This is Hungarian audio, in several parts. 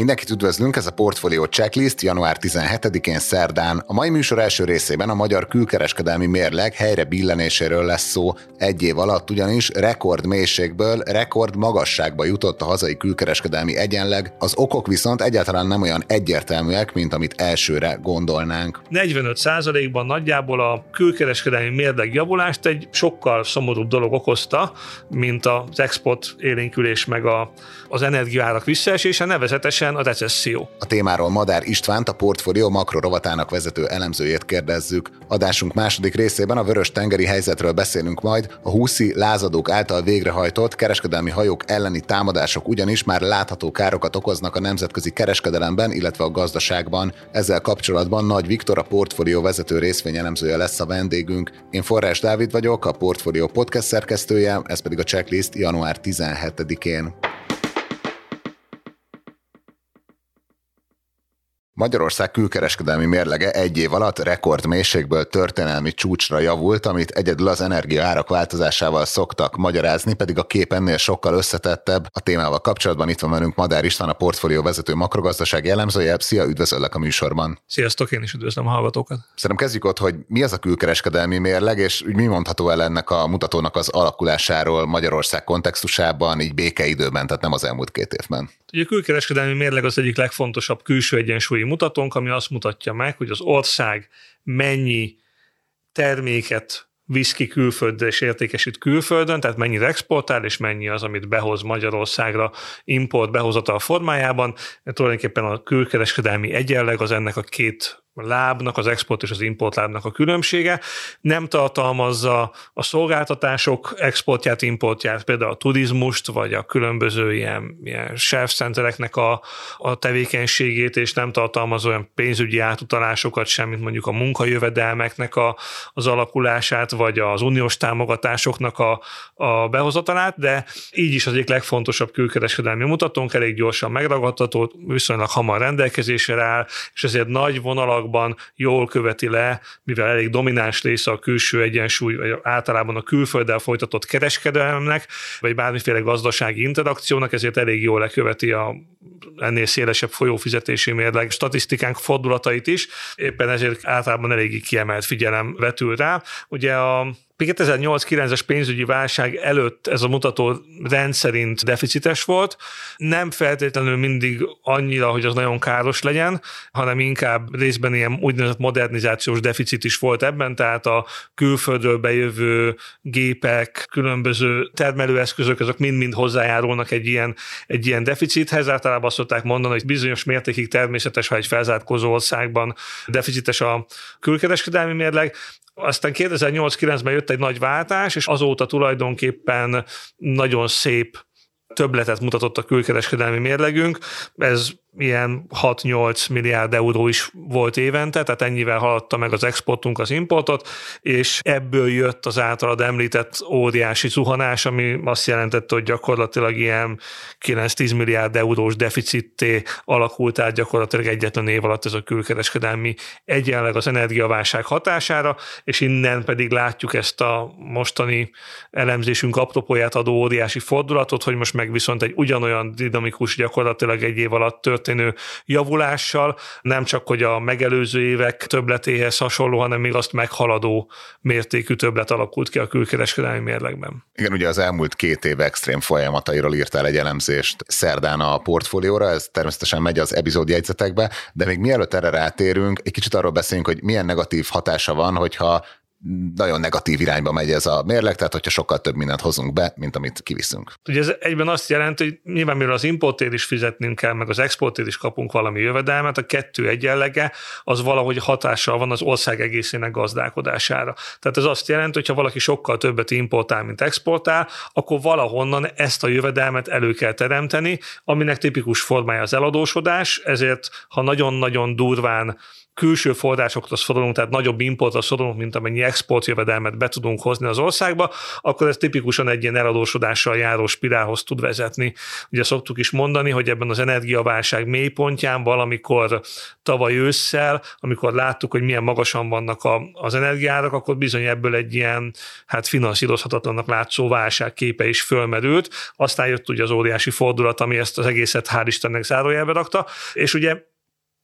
Mindenkit üdvözlünk, ez a Portfolio Checklist január 17-én szerdán. A mai műsor első részében a magyar külkereskedelmi mérleg helyre billenéséről lesz szó. Egy év alatt ugyanis rekord mélységből rekord magasságba jutott a hazai külkereskedelmi egyenleg, az okok viszont egyáltalán nem olyan egyértelműek, mint amit elsőre gondolnánk. 45%-ban nagyjából a külkereskedelmi mérleg javulást egy sokkal szomorúbb dolog okozta, mint az export élénkülés meg a, az energiárak visszaesése, nevezetesen a recesszió. A témáról Madár Istvánt, a portfólió makrorovatának vezető elemzőjét kérdezzük. Adásunk második részében a vörös tengeri helyzetről beszélünk majd, a húszi lázadók által végrehajtott kereskedelmi hajók elleni támadások ugyanis már látható károkat okoznak a nemzetközi kereskedelemben, illetve a gazdaságban. Ezzel kapcsolatban Nagy Viktor, a portfólió vezető részvényelemzője lesz a vendégünk. Én Forrás Dávid vagyok, a portfólió podcast szerkesztője, ez pedig a checklist január 17-én. Magyarország külkereskedelmi mérlege egy év alatt rekordmélységből történelmi csúcsra javult, amit egyedül az energiaárak változásával szoktak magyarázni, pedig a kép ennél sokkal összetettebb. A témával kapcsolatban itt van velünk Madár István, a portfólió vezető makrogazdasági elemzője. Szia, üdvözöllek a műsorban. Sziasztok, én is üdvözlöm a hallgatókat. Szerintem kezdjük ott, hogy mi az a külkereskedelmi mérleg, és mi mondható el ennek a mutatónak az alakulásáról Magyarország kontextusában, így békeidőben, tehát nem az elmúlt két évben. Ugye a külkereskedelmi mérleg az egyik legfontosabb külső egyensúlyi mutatónk, ami azt mutatja meg, hogy az ország mennyi terméket visz ki külföldre és értékesít külföldön, tehát mennyire exportál, és mennyi az, amit behoz Magyarországra import behozatal formájában. Tulajdonképpen a külkereskedelmi egyenleg az ennek a két lábnak, az export és az import lábnak a különbsége. Nem tartalmazza a szolgáltatások exportját, importját, például a turizmust, vagy a különböző ilyen, ilyen centereknek a, a tevékenységét, és nem tartalmaz olyan pénzügyi átutalásokat sem, mint mondjuk a munkajövedelmeknek a, az alakulását, vagy az uniós támogatásoknak a, a behozatalát, de így is az egyik legfontosabb külkereskedelmi mutatónk, elég gyorsan megragadható, viszonylag hamar rendelkezésre áll, és ezért nagy vonalak időszakban jól követi le, mivel elég domináns része a külső egyensúly, vagy általában a külfölddel folytatott kereskedelemnek, vagy bármiféle gazdasági interakciónak, ezért elég jól leköveti a ennél szélesebb folyófizetési mérleg statisztikánk fordulatait is, éppen ezért általában eléggé kiemelt figyelem vetül rá. Ugye a 2008-9-es pénzügyi válság előtt ez a mutató rendszerint deficites volt, nem feltétlenül mindig annyira, hogy az nagyon káros legyen, hanem inkább részben ilyen úgynevezett modernizációs deficit is volt ebben, tehát a külföldről bejövő gépek, különböző termelőeszközök, azok mind-mind hozzájárulnak egy ilyen, egy ilyen deficithez. Általában azt szokták mondani, hogy bizonyos mértékig természetes, ha egy felzárkózó országban deficites a külkereskedelmi mérleg, aztán 2008-9-ben jött egy nagy váltás, és azóta tulajdonképpen nagyon szép többletet mutatott a külkereskedelmi mérlegünk. Ez ilyen 6-8 milliárd euró is volt évente, tehát ennyivel haladta meg az exportunk az importot, és ebből jött az általad említett óriási zuhanás, ami azt jelentette, hogy gyakorlatilag ilyen 9-10 milliárd eurós deficitté alakult át gyakorlatilag egyetlen év alatt ez a külkereskedelmi egyenleg az energiaválság hatására, és innen pedig látjuk ezt a mostani elemzésünk apropóját adó óriási fordulatot, hogy most meg viszont egy ugyanolyan dinamikus gyakorlatilag egy év alatt tört történő javulással, nem csak hogy a megelőző évek többletéhez hasonló, hanem még azt meghaladó mértékű többlet alakult ki a külkereskedelmi mérlegben. Igen, ugye az elmúlt két év extrém folyamatairól írtál egy elemzést szerdán a portfólióra, ez természetesen megy az epizódjegyzetekbe, de még mielőtt erre rátérünk, egy kicsit arról beszéljünk, hogy milyen negatív hatása van, hogyha nagyon negatív irányba megy ez a mérleg, tehát hogyha sokkal több mindent hozunk be, mint amit kiviszünk. Ugye ez egyben azt jelenti, hogy nyilván mivel az importért is fizetnünk kell, meg az exportért is kapunk valami jövedelmet, a kettő egyenlege az valahogy hatással van az ország egészének gazdálkodására. Tehát ez azt jelenti, hogy ha valaki sokkal többet importál, mint exportál, akkor valahonnan ezt a jövedelmet elő kell teremteni, aminek tipikus formája az eladósodás, ezért ha nagyon-nagyon durván külső forrásokra szorulunk, tehát nagyobb importra szorulunk, mint amennyi exportjövedelmet be tudunk hozni az országba, akkor ez tipikusan egy ilyen eladósodással járó spirálhoz tud vezetni. Ugye szoktuk is mondani, hogy ebben az energiaválság mélypontján valamikor tavaly ősszel, amikor láttuk, hogy milyen magasan vannak a, az energiárak, akkor bizony ebből egy ilyen hát finanszírozhatatlannak látszó válság képe is fölmerült. Aztán jött ugye az óriási fordulat, ami ezt az egészet hál' Istennek zárójelbe rakta, és ugye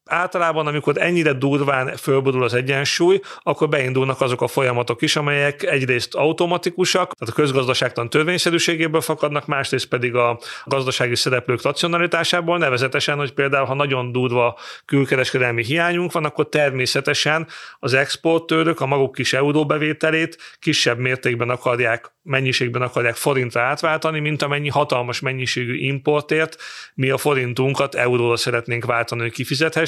általában, amikor ennyire durván fölborul az egyensúly, akkor beindulnak azok a folyamatok is, amelyek egyrészt automatikusak, tehát a közgazdaságtan törvényszerűségéből fakadnak, másrészt pedig a gazdasági szereplők racionalitásából, nevezetesen, hogy például, ha nagyon durva külkereskedelmi hiányunk van, akkor természetesen az exportőrök a maguk kis euróbevételét kisebb mértékben akarják, mennyiségben akarják forintra átváltani, mint amennyi hatalmas mennyiségű importért mi a forintunkat euróra szeretnénk váltani, hogy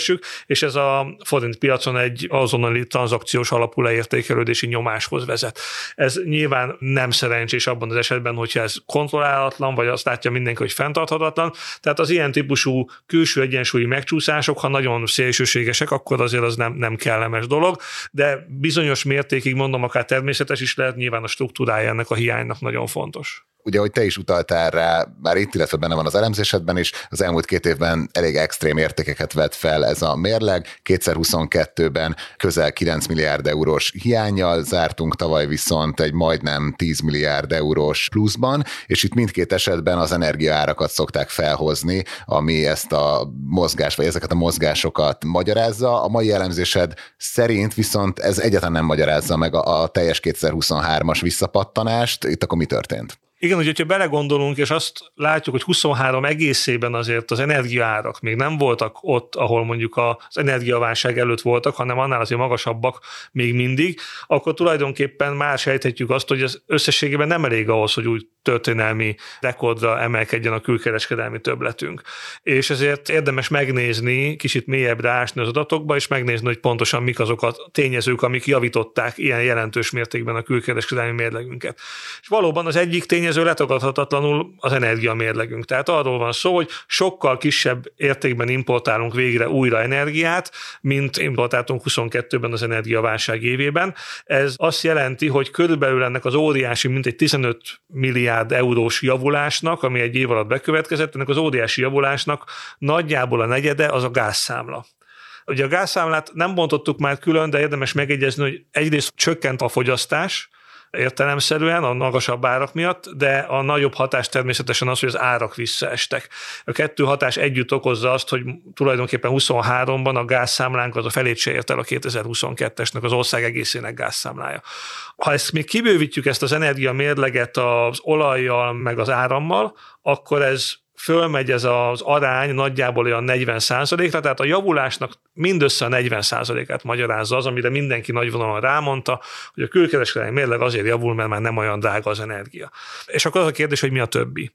keresünk, és ez a forint piacon egy azonnali tranzakciós alapú leértékelődési nyomáshoz vezet. Ez nyilván nem szerencsés abban az esetben, hogyha ez kontrollálatlan, vagy azt látja mindenki, hogy fenntarthatatlan. Tehát az ilyen típusú külső egyensúlyi megcsúszások, ha nagyon szélsőségesek, akkor azért az nem, nem kellemes dolog, de bizonyos mértékig mondom, akár természetes is lehet, nyilván a struktúrája ennek a hiánynak nagyon fontos ugye, hogy te is utaltál rá, már itt, illetve benne van az elemzésedben is, az elmúlt két évben elég extrém értékeket vett fel ez a mérleg. 2022-ben közel 9 milliárd eurós hiányjal zártunk, tavaly viszont egy majdnem 10 milliárd eurós pluszban, és itt mindkét esetben az energiaárakat szokták felhozni, ami ezt a mozgás, vagy ezeket a mozgásokat magyarázza. A mai elemzésed szerint viszont ez egyáltalán nem magyarázza meg a, a teljes 2023-as visszapattanást. Itt akkor mi történt? Igen, hogyha belegondolunk, és azt látjuk, hogy 23 egészében azért az energiaárak még nem voltak ott, ahol mondjuk az energiaválság előtt voltak, hanem annál azért magasabbak még mindig, akkor tulajdonképpen már sejthetjük azt, hogy ez összességében nem elég ahhoz, hogy úgy történelmi rekordra emelkedjen a külkereskedelmi többletünk. És ezért érdemes megnézni, kicsit mélyebbre ásni az adatokba, és megnézni, hogy pontosan mik azok a tényezők, amik javították ilyen jelentős mértékben a külkereskedelmi mérlegünket. És valóban az egyik tényező letagadhatatlanul az energiamérlegünk. Tehát arról van szó, hogy sokkal kisebb értékben importálunk végre újra energiát, mint importáltunk 22-ben az energiaválság évében. Ez azt jelenti, hogy körülbelül ennek az óriási, mint egy 15 milliárd milliárd eurós javulásnak, ami egy év alatt bekövetkezett, ennek az óriási javulásnak nagyjából a negyede az a gázszámla. Ugye a gázszámlát nem bontottuk már külön, de érdemes megegyezni, hogy egyrészt csökkent a fogyasztás, értelemszerűen a magasabb árak miatt, de a nagyobb hatás természetesen az, hogy az árak visszaestek. A kettő hatás együtt okozza azt, hogy tulajdonképpen 23-ban a gázszámlánk az a felét se ért el a 2022-esnek az ország egészének gázszámlája. Ha ezt még kibővítjük ezt az energia mérleget az olajjal meg az árammal, akkor ez fölmegy ez az arány nagyjából olyan 40 ra tehát a javulásnak mindössze a 40 át magyarázza az, amire mindenki nagyvonalon rámondta, hogy a külkereskedelmi mérleg azért javul, mert már nem olyan drága az energia. És akkor az a kérdés, hogy mi a többi.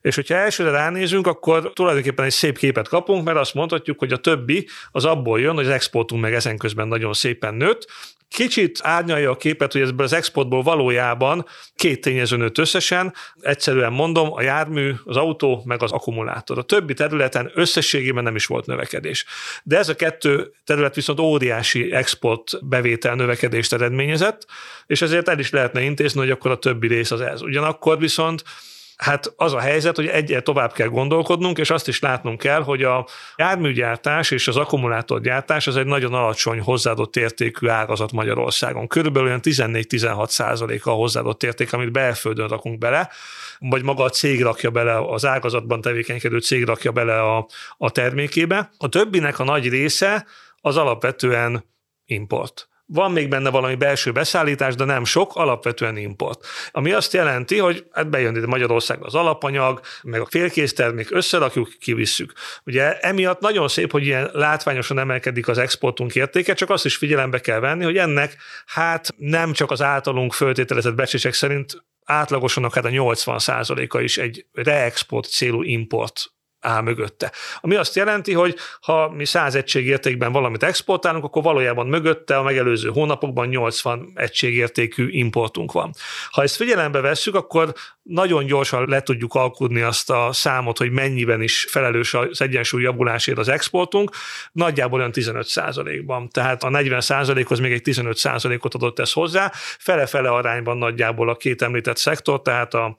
És hogyha elsőre ránézünk, akkor tulajdonképpen egy szép képet kapunk, mert azt mondhatjuk, hogy a többi az abból jön, hogy az exportunk meg ezen közben nagyon szépen nőtt, Kicsit árnyalja a képet, hogy ebből az exportból valójában két tényező nőtt összesen. Egyszerűen mondom, a jármű, az autó, meg az akkumulátor. A többi területen összességében nem is volt növekedés. De ez a kettő terület viszont óriási export bevétel növekedést eredményezett, és ezért el is lehetne intézni, hogy akkor a többi rész az ez. Ugyanakkor viszont Hát az a helyzet, hogy egyre tovább kell gondolkodnunk, és azt is látnunk kell, hogy a járműgyártás és az akkumulátorgyártás az egy nagyon alacsony hozzáadott értékű ágazat Magyarországon. Körülbelül olyan 14-16 százaléka a hozzáadott érték, amit belföldön rakunk bele, vagy maga a cég rakja bele, az ágazatban tevékenykedő cég rakja bele a, a termékébe. A többinek a nagy része az alapvetően import. Van még benne valami belső beszállítás, de nem sok, alapvetően import. Ami azt jelenti, hogy hát bejön ide Magyarország az alapanyag, meg a félkész termék, összerakjuk, kivisszük. Ugye emiatt nagyon szép, hogy ilyen látványosan emelkedik az exportunk értéke, csak azt is figyelembe kell venni, hogy ennek hát nem csak az általunk föltételezett becsések szerint átlagosan akár a 80 a is egy reexport célú import áll mögötte. Ami azt jelenti, hogy ha mi 100 egységértékben valamit exportálunk, akkor valójában mögötte a megelőző hónapokban 80 egységértékű importunk van. Ha ezt figyelembe vesszük, akkor nagyon gyorsan le tudjuk alkudni azt a számot, hogy mennyiben is felelős az egyensúly javulásért az exportunk, nagyjából olyan 15 ban Tehát a 40 hoz még egy 15 ot adott ez hozzá, fele-fele arányban nagyjából a két említett szektor, tehát a,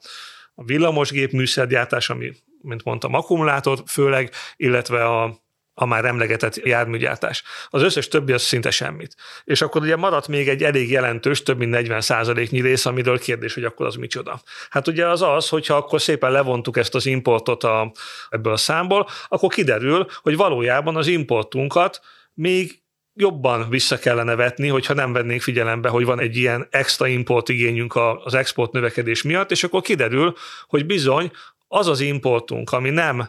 a villamosgép műszergyártás, ami, mint mondtam, akkumulátor főleg, illetve a a már emlegetett járműgyártás. Az összes többi az szinte semmit. És akkor ugye maradt még egy elég jelentős, több mint 40 százaléknyi rész, amiről kérdés, hogy akkor az micsoda. Hát ugye az az, hogyha akkor szépen levontuk ezt az importot a, ebből a számból, akkor kiderül, hogy valójában az importunkat még jobban vissza kellene vetni, hogyha nem vennénk figyelembe, hogy van egy ilyen extra import igényünk az export növekedés miatt, és akkor kiderül, hogy bizony az az importunk, ami nem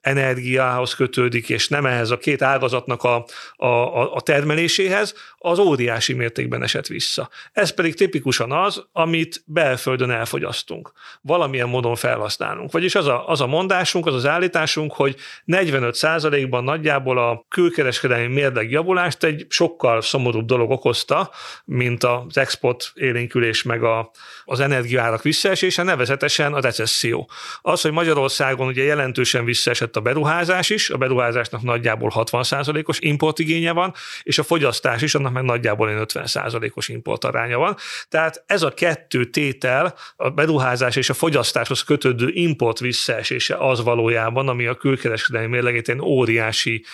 energiához kötődik, és nem ehhez a két ágazatnak a, a, a termeléséhez, az óriási mértékben esett vissza. Ez pedig tipikusan az, amit belföldön elfogyasztunk. Valamilyen módon felhasználunk. Vagyis az a, az a mondásunk, az az állításunk, hogy 45%-ban nagyjából a külkereskedelmi mérleg javulást egy sokkal szomorúbb dolog okozta, mint az export élénkülés meg a, az energiárak visszaesése, nevezetesen a recesszió. Az, hogy Magyarországon ugye jelentősen visszaesett a beruházás is, a beruházásnak nagyjából 60%-os importigénye van, és a fogyasztás is, annak meg nagyjából 50%-os importaránya van. Tehát ez a kettő tétel, a beruházás és a fogyasztáshoz kötődő import visszaesése az valójában, ami a külkereskedelmi mérlegét egy óriási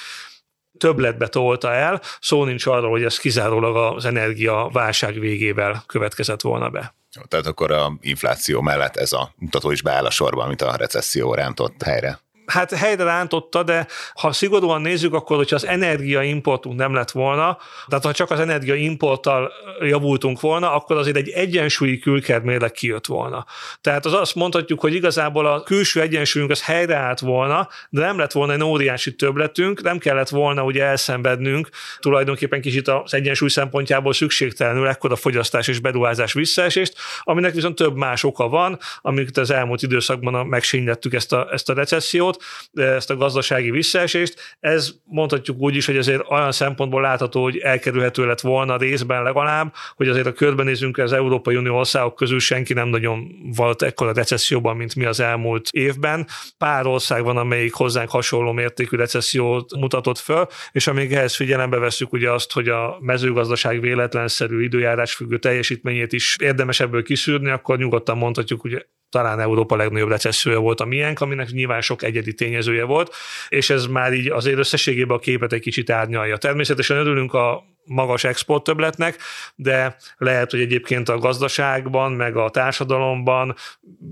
többletbe tolta el, szó nincs arról, hogy ez kizárólag az energia válság végével következett volna be. Tehát akkor a infláció mellett ez a mutató is beáll a sorba, amit a recesszió rántott helyre hát helyre rántotta, de ha szigorúan nézzük, akkor hogyha az energiaimportunk nem lett volna, tehát ha csak az energiaimporttal javultunk volna, akkor azért egy egyensúlyi külkermérleg kijött volna. Tehát az azt mondhatjuk, hogy igazából a külső egyensúlyunk az helyreállt volna, de nem lett volna egy óriási többletünk, nem kellett volna ugye elszenvednünk tulajdonképpen kicsit az egyensúly szempontjából szükségtelenül ekkora fogyasztás és beruházás visszaesést, aminek viszont több más oka van, amiket az elmúlt időszakban megsínyettük ezt a, ezt a recessziót, ezt a gazdasági visszaesést. Ez mondhatjuk úgy is, hogy azért olyan szempontból látható, hogy elkerülhető lett volna részben legalább, hogy azért a körbenézünk az Európai Unió országok közül senki nem nagyon volt ekkora recesszióban, mint mi az elmúlt évben. Pár ország van, amelyik hozzánk hasonló mértékű recessziót mutatott föl, és amíg ehhez figyelembe veszük ugye azt, hogy a mezőgazdaság véletlenszerű időjárás függő teljesítményét is érdemes ebből kiszűrni, akkor nyugodtan mondhatjuk, hogy talán Európa legnagyobb recessziója volt a miénk, aminek nyilván sok egyedi tényezője volt, és ez már így azért összességében a képet egy kicsit árnyalja. Természetesen örülünk a magas export többletnek, de lehet, hogy egyébként a gazdaságban, meg a társadalomban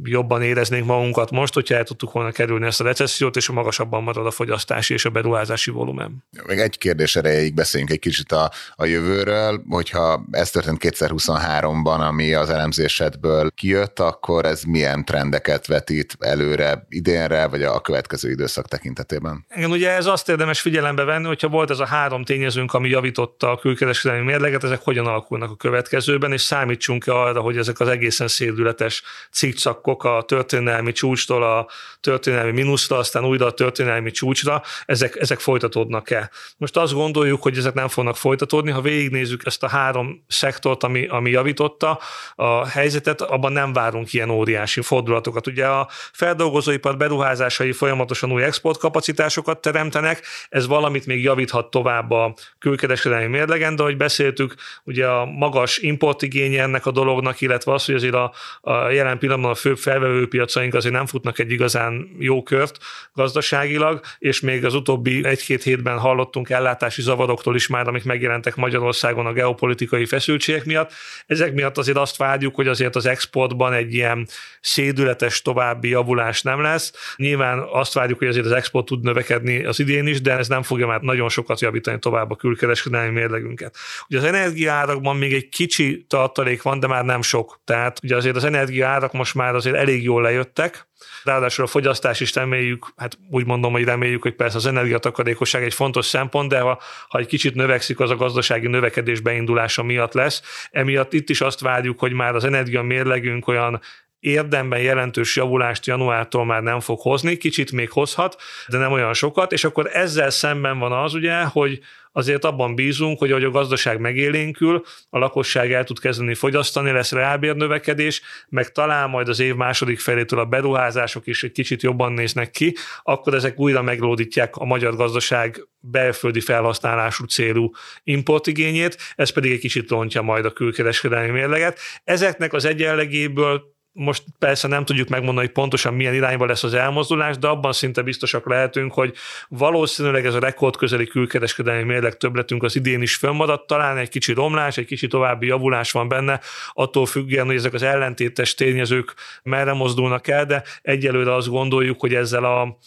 jobban éreznénk magunkat most, hogyha el tudtuk volna kerülni ezt a recessziót, és magasabban marad a fogyasztási és a beruházási volumen. Még egy kérdés erejéig beszéljünk egy kicsit a, a jövőről, hogyha ez történt 2023-ban, ami az elemzésedből kijött, akkor ez milyen trendeket vetít előre idénre, vagy a következő időszak tekintetében? Igen, ugye ez azt érdemes figyelembe venni, hogyha volt ez a három tényezőnk, ami javította a külkereskedelmi mérleget, ezek hogyan alakulnak a következőben, és számítsunk arra, hogy ezek az egészen szédületes cikcakok a történelmi csúcstól a történelmi mínuszra, aztán újra a történelmi csúcsra, ezek, ezek folytatódnak-e. Most azt gondoljuk, hogy ezek nem fognak folytatódni, ha végignézzük ezt a három szektort, ami, ami javította a helyzetet, abban nem várunk ilyen óriási fordulatokat. Ugye a feldolgozóipar beruházásai folyamatosan új exportkapacitásokat teremtenek, ez valamit még javíthat tovább a külkereskedelmi mérleg, mérlegen, de ahogy beszéltük, ugye a magas importigénye ennek a dolognak, illetve az, hogy azért a, a jelen pillanatban a főbb felvevőpiacaink azért nem futnak egy igazán jó kört gazdaságilag, és még az utóbbi egy-két hétben hallottunk ellátási zavaroktól is már, amik megjelentek Magyarországon a geopolitikai feszültségek miatt. Ezek miatt azért azt várjuk, hogy azért az exportban egy ilyen szédületes további javulás nem lesz. Nyilván azt várjuk, hogy azért az export tud növekedni az idén is, de ez nem fogja már nagyon sokat javítani tovább a külkereskedelmi mérlegünket. Ugye az energiárakban még egy kicsi tartalék van, de már nem sok. Tehát ugye azért az energiárak most már azért elég jól lejöttek, Ráadásul a fogyasztás is reméljük, hát úgy mondom, hogy reméljük, hogy persze az energiatakarékosság egy fontos szempont, de ha, ha egy kicsit növekszik, az a gazdasági növekedés beindulása miatt lesz. Emiatt itt is azt várjuk, hogy már az energia mérlegünk olyan érdemben jelentős javulást januártól már nem fog hozni, kicsit még hozhat, de nem olyan sokat, és akkor ezzel szemben van az ugye, hogy azért abban bízunk, hogy ahogy a gazdaság megélénkül, a lakosság el tud kezdeni fogyasztani, lesz reálbérnövekedés, meg talán majd az év második felétől a beruházások is egy kicsit jobban néznek ki, akkor ezek újra meglódítják a magyar gazdaság belföldi felhasználású célú importigényét, ez pedig egy kicsit rontja majd a külkereskedelmi mérleget. Ezeknek az egyenlegéből most persze nem tudjuk megmondani, hogy pontosan milyen irányba lesz az elmozdulás, de abban szinte biztosak lehetünk, hogy valószínűleg ez a rekordközeli külkereskedelmi mérleg többletünk az idén is fönnmaradt, talán egy kicsi romlás, egy kicsi további javulás van benne, attól függően, hogy ezek az ellentétes tényezők merre mozdulnak el, de egyelőre azt gondoljuk, hogy ezzel a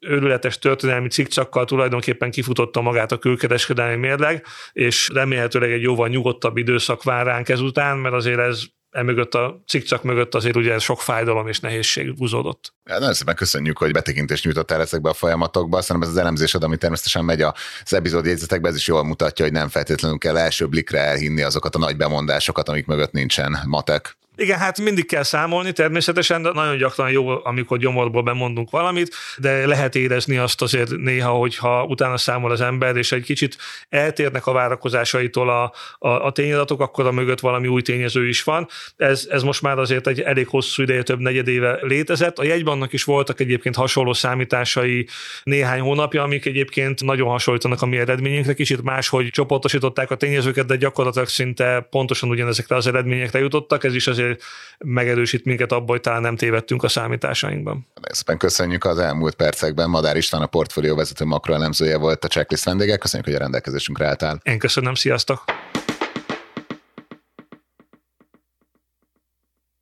őrületes történelmi cikcakkal tulajdonképpen kifutotta magát a külkereskedelmi mérleg, és remélhetőleg egy jóval nyugodtabb időszak vár ránk ezután, mert azért ez emögött a cikcak mögött azért ugye sok fájdalom és nehézség húzódott. Ja, nagyon szépen köszönjük, hogy betekintést nyújtottál ezekbe a folyamatokba. Szerintem ez az elemzésed, ami természetesen megy az epizód jegyzetekbe, ez is jól mutatja, hogy nem feltétlenül kell első blikre elhinni azokat a nagy bemondásokat, amik mögött nincsen matek. Igen, hát mindig kell számolni természetesen, nagyon gyakran jó, amikor gyomorból bemondunk valamit, de lehet érezni azt azért néha, hogyha utána számol az ember, és egy kicsit eltérnek a várakozásaitól a, a, a tényadatok, akkor a mögött valami új tényező is van. Ez, ez most már azért egy elég hosszú ideje, több negyedéve létezett. A jegybannak is voltak egyébként hasonló számításai néhány hónapja, amik egyébként nagyon hasonlítanak a mi eredményünkre, kicsit máshogy csoportosították a tényezőket, de gyakorlatilag szinte pontosan ugyanezekre az eredményekre jutottak. Ez is azért megerősít minket abban, hogy talán nem tévedtünk a számításainkban. Szépen köszönjük az elmúlt percekben. Madár István a portfólió vezető makroelemzője volt a checklist vendége. Köszönjük, hogy a rendelkezésünkre álltál. Én köszönöm, sziasztok!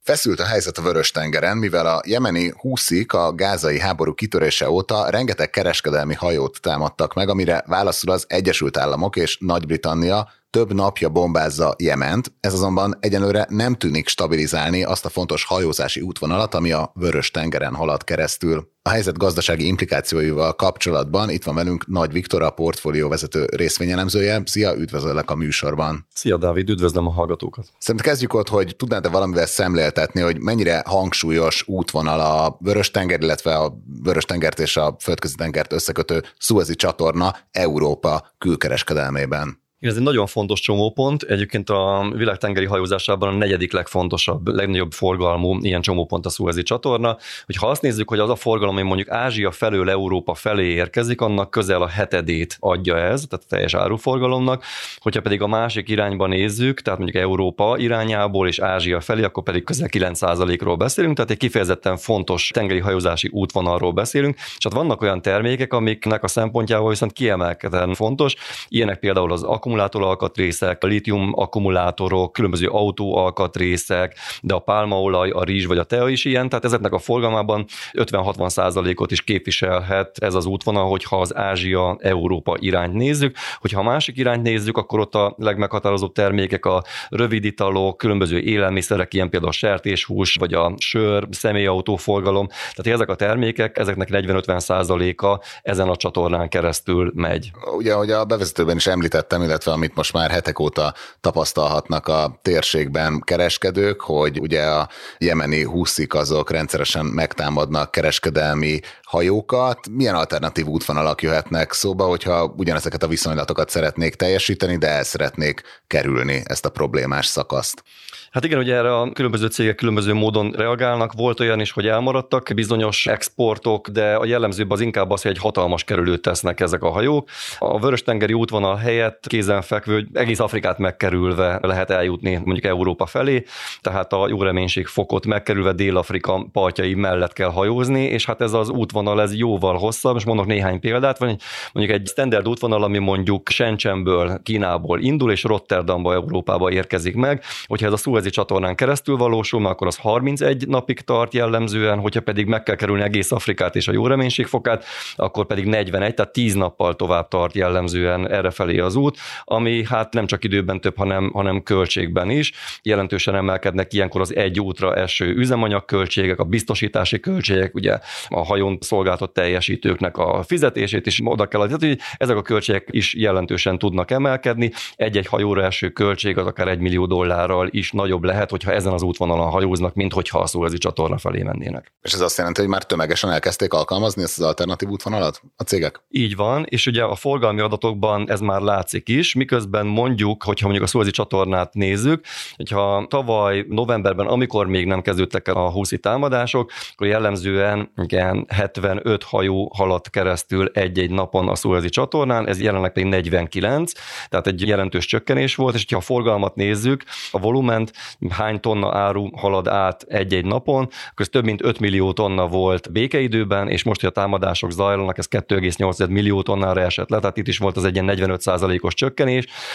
Feszült a helyzet a Vörös-tengeren, mivel a jemeni húszik a gázai háború kitörése óta rengeteg kereskedelmi hajót támadtak meg, amire válaszul az Egyesült Államok és Nagy-Britannia több napja bombázza Jement, ez azonban egyenlőre nem tűnik stabilizálni azt a fontos hajózási útvonalat, ami a Vörös tengeren halad keresztül. A helyzet gazdasági implikációival kapcsolatban itt van velünk Nagy Viktor, a portfólió vezető részvényelemzője. Szia, üdvözöllek a műsorban. Szia, Dávid, üdvözlöm a hallgatókat. Szerintem kezdjük ott, hogy tudnád-e valamivel szemléltetni, hogy mennyire hangsúlyos útvonal a Vörös-tenger, illetve a Vörös-tengert és a Földközi-tengert összekötő Suezi csatorna Európa külkereskedelmében? Ez egy nagyon fontos csomópont. Egyébként a világtengeri hajózásában a negyedik legfontosabb, legnagyobb forgalmú ilyen csomópont a Suezi csatorna. Hogy ha azt nézzük, hogy az a forgalom, ami mondjuk Ázsia felől Európa felé érkezik, annak közel a hetedét adja ez, tehát a teljes áruforgalomnak. Hogyha pedig a másik irányba nézzük, tehát mondjuk Európa irányából és Ázsia felé, akkor pedig közel 9%-ról beszélünk, tehát egy kifejezetten fontos tengeri hajózási útvonalról beszélünk. És hát vannak olyan termékek, amiknek a szempontjából viszont kiemelkedően fontos, ilyenek például az akkumulátor alkatrészek, a litium akkumulátorok, különböző autó alkatrészek, de a pálmaolaj, a rizs vagy a tea is ilyen, tehát ezeknek a forgalmában 50-60 százalékot is képviselhet ez az útvonal, hogyha az Ázsia-Európa irányt nézzük. Hogyha a másik irányt nézzük, akkor ott a legmeghatározóbb termékek a rövid különböző élelmiszerek, ilyen például a sertéshús, vagy a sör, személyautó forgalom. Tehát ezek a termékek, ezeknek 40-50 százaléka ezen a csatornán keresztül megy. Ugye, ahogy a bevezetőben is említettem, illetve illetve amit most már hetek óta tapasztalhatnak a térségben kereskedők, hogy ugye a jemeni húszik azok rendszeresen megtámadnak kereskedelmi hajókat. Milyen alternatív útvonalak jöhetnek szóba, hogyha ugyanezeket a viszonylatokat szeretnék teljesíteni, de el szeretnék kerülni ezt a problémás szakaszt? Hát igen, ugye erre a különböző cégek különböző módon reagálnak. Volt olyan is, hogy elmaradtak bizonyos exportok, de a jellemzőbb az inkább az, hogy egy hatalmas kerülőt tesznek ezek a hajók. A Vörös-tengeri útvonal helyett kézenfekvő, hogy egész Afrikát megkerülve lehet eljutni mondjuk Európa felé, tehát a jó reménység fokot megkerülve Dél-Afrika partjai mellett kell hajózni, és hát ez az útvonal ez jóval hosszabb, és mondok néhány példát, van mondjuk egy standard útvonal, ami mondjuk Shenzhenből, Kínából indul, és Rotterdamba, Európába érkezik meg, hogyha ez a Suezi csatornán keresztül valósul, akkor az 31 napig tart jellemzően, hogyha pedig meg kell kerülni egész Afrikát és a jó reménységfokát, akkor pedig 41, tehát 10 nappal tovább tart jellemzően erre felé az út, ami hát nem csak időben több, hanem, hanem költségben is. Jelentősen emelkednek ilyenkor az egy útra eső üzemanyagköltségek, a biztosítási költségek, ugye a hajón szolgáltott teljesítőknek a fizetését is oda kell adni, tehát, hogy ezek a költségek is jelentősen tudnak emelkedni. Egy-egy hajóra eső költség az akár egy millió dollárral is nagy nagyobb lehet, hogyha ezen az útvonalon hajóznak, mint hogyha a Suezi csatorna felé mennének. És ez azt jelenti, hogy már tömegesen elkezdték alkalmazni ezt az alternatív útvonalat a cégek? Így van, és ugye a forgalmi adatokban ez már látszik is, miközben mondjuk, hogyha mondjuk a Suezi csatornát nézzük, hogyha tavaly novemberben, amikor még nem kezdődtek el a húszi támadások, akkor jellemzően igen, 75 hajó haladt keresztül egy-egy napon a Suezi csatornán, ez jelenleg pedig 49, tehát egy jelentős csökkenés volt, és ha a forgalmat nézzük, a volument, hány tonna áru halad át egy-egy napon, ez több mint 5 millió tonna volt békeidőben, és most, hogy a támadások zajlanak, ez 2,8 millió tonnára esett le, tehát itt is volt az egy ilyen 45 os csökkenés,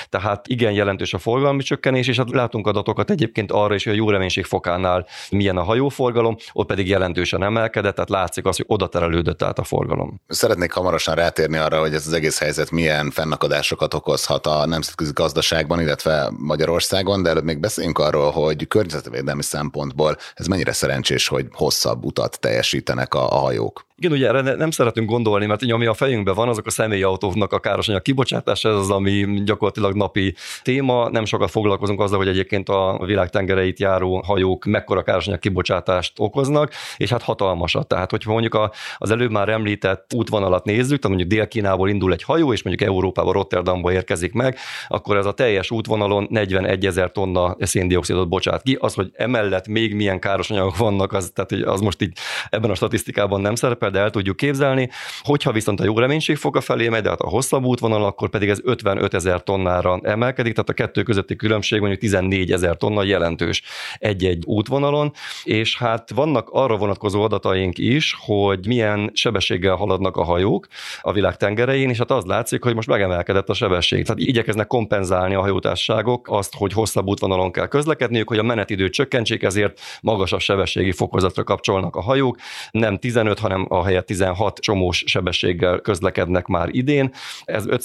tehát igen jelentős a forgalmi csökkenés, és hát látunk adatokat egyébként arra is, hogy a jó reménység fokánál milyen a hajóforgalom, ott pedig jelentősen emelkedett, tehát látszik az, hogy oda terelődött át a forgalom. Szeretnék hamarosan rátérni arra, hogy ez az egész helyzet milyen fennakadásokat okozhat a nemzetközi gazdaságban, illetve Magyarországon, de előbb még beszéljünk arról, hogy környezetvédelmi szempontból ez mennyire szerencsés, hogy hosszabb utat teljesítenek a, a hajók. Igen, ugye erre nem szeretünk gondolni, mert ami a fejünkben van, azok a személyautóknak a károsanyag kibocsátása, ez az, ami gyakorlatilag napi téma. Nem sokat foglalkozunk azzal, hogy egyébként a világ tengereit járó hajók mekkora károsanyag kibocsátást okoznak, és hát hatalmasat. Tehát, hogyha mondjuk az előbb már említett útvonalat nézzük, tehát mondjuk Dél-Kínából indul egy hajó, és mondjuk Európába, Rotterdamba érkezik meg, akkor ez a teljes útvonalon 41 ezer tonna széndiokszidot bocsát ki. Az, hogy emellett még milyen károsanyagok vannak, az, tehát az most így ebben a statisztikában nem szerepel, de el tudjuk képzelni. Hogyha viszont a jó reménység foga felé megy, de hát a hosszabb útvonal, akkor pedig ez 55 ezer tonnára emelkedik, tehát a kettő közötti különbség mondjuk 14 ezer tonna jelentős egy-egy útvonalon, és hát vannak arra vonatkozó adataink is, hogy milyen sebességgel haladnak a hajók a világ tengerein, és hát az látszik, hogy most megemelkedett a sebesség. Tehát igyekeznek kompenzálni a hajótárságok azt, hogy hosszabb útvonalon kell közlekedniük, hogy a menetidőt csökkentsék, ezért magasabb sebességi fokozatra kapcsolnak a hajók. Nem 15, hanem a helyett 16 csomós sebességgel közlekednek már idén. Ez 5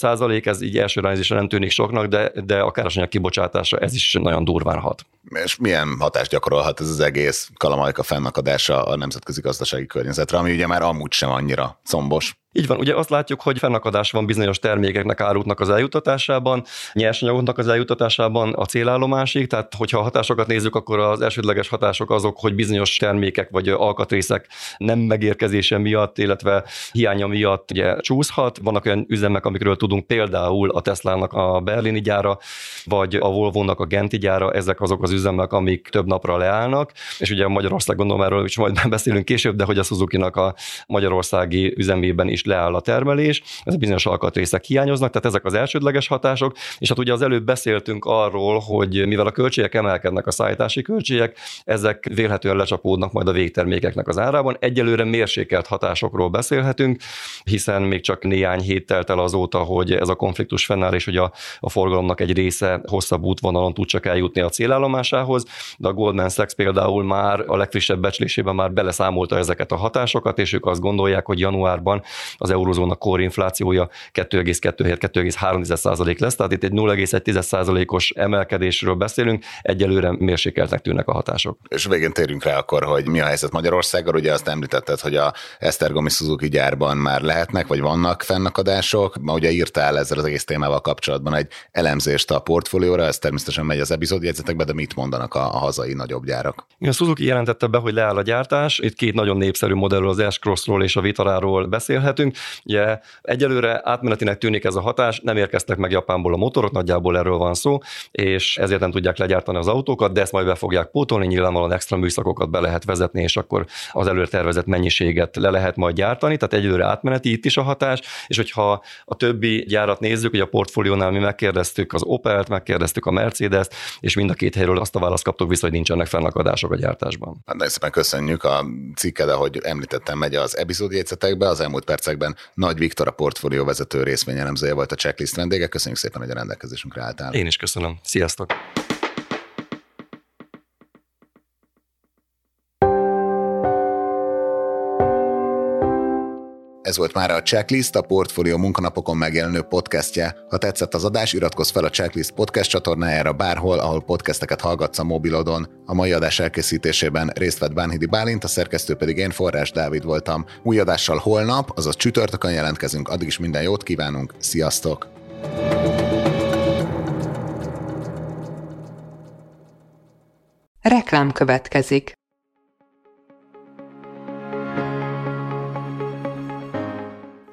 ez így első ránézésre nem tűnik soknak, de, de a károsanyag kibocsátása ez is nagyon durván hat. És milyen hatást gyakorolhat ez az egész kalamajka fennakadása a nemzetközi gazdasági környezetre, ami ugye már amúgy sem annyira combos? Így van, ugye azt látjuk, hogy fennakadás van bizonyos termékeknek, árutnak az eljutatásában, nyersanyagoknak az eljutatásában a célállomásig, tehát hogyha a hatásokat nézzük, akkor az elsődleges hatások azok, hogy bizonyos termékek vagy alkatrészek nem megérkezése miatt, illetve hiánya miatt ugye csúszhat. Vannak olyan üzemek, amikről tudunk, például a Tesla-nak a berlini gyára, vagy a Volvo-nak a Genti gyára, ezek azok az üzemek, amik több napra leállnak, és ugye Magyarország gondolom erről is majd beszélünk később, de hogy a Suzuki-nak a magyarországi üzemében is leáll a termelés, ez bizonyos alkatrészek hiányoznak, tehát ezek az elsődleges hatások, és hát ugye az előbb beszéltünk arról, hogy mivel a költségek emelkednek, a szállítási költségek, ezek vélhetően lecsapódnak majd a végtermékeknek az árában. Egyelőre mérsékelt hatásokról beszélhetünk, hiszen még csak néhány hét telt el azóta, hogy ez a konfliktus fennáll, és hogy a, a forgalomnak egy része hosszabb útvonalon tud csak eljutni a célállomásához, de a Goldman Sachs például már a legfrissebb becslésében már beleszámolta ezeket a hatásokat, és ők azt gondolják, hogy januárban az eurozóna korinflációja 2,2-2,3 lesz, tehát itt egy 0,1 os emelkedésről beszélünk, egyelőre mérsékeltnek tűnnek a hatások. És végén térjünk rá akkor, hogy mi a helyzet Magyarországgal, ugye azt említetted, hogy a Esztergomi Suzuki gyárban már lehetnek, vagy vannak fennakadások, ma ugye írtál ezzel az egész témával kapcsolatban egy elemzést a portfólióra, ez természetesen megy az epizódjegyzetekbe, de mit mondanak a, a hazai nagyobb gyárak? A Suzuki jelentette be, hogy leáll a gyártás, itt két nagyon népszerű modellről, az S-Crossról és a Vitaráról beszélhet, beszélgetünk. Ugye egyelőre átmenetinek tűnik ez a hatás, nem érkeztek meg Japánból a motorok, nagyjából erről van szó, és ezért nem tudják legyártani az autókat, de ezt majd be fogják pótolni, nyilvánvalóan extra műszakokat be lehet vezetni, és akkor az előre tervezett mennyiséget le lehet majd gyártani, tehát egyelőre átmeneti itt is a hatás, és hogyha a többi gyárat nézzük, hogy a portfóliónál mi megkérdeztük az Opel-t, megkérdeztük a Mercedes-t, és mind a két helyről azt a választ kaptuk vissza, hogy nincsenek fennakadások a gyártásban. Hát nagyon szépen köszönjük a cikked, ahogy említettem, megy az epizódjegyzetekbe, az elmúlt perc percekben Nagy Viktor, a portfólió vezető részvényelemzője volt a checklist vendége. Köszönjük szépen, hogy a rendelkezésünkre álltál. Én is köszönöm. Sziasztok! Ez volt már a Checklist, a Portfolio munkanapokon megjelenő podcastje. Ha tetszett az adás, iratkozz fel a Checklist podcast csatornájára bárhol, ahol podcasteket hallgatsz a mobilodon. A mai adás elkészítésében részt vett Bánhidi Bálint, a szerkesztő pedig én Forrás Dávid voltam. Új adással holnap, azaz csütörtökön jelentkezünk, addig is minden jót kívánunk, sziasztok! Reklám következik.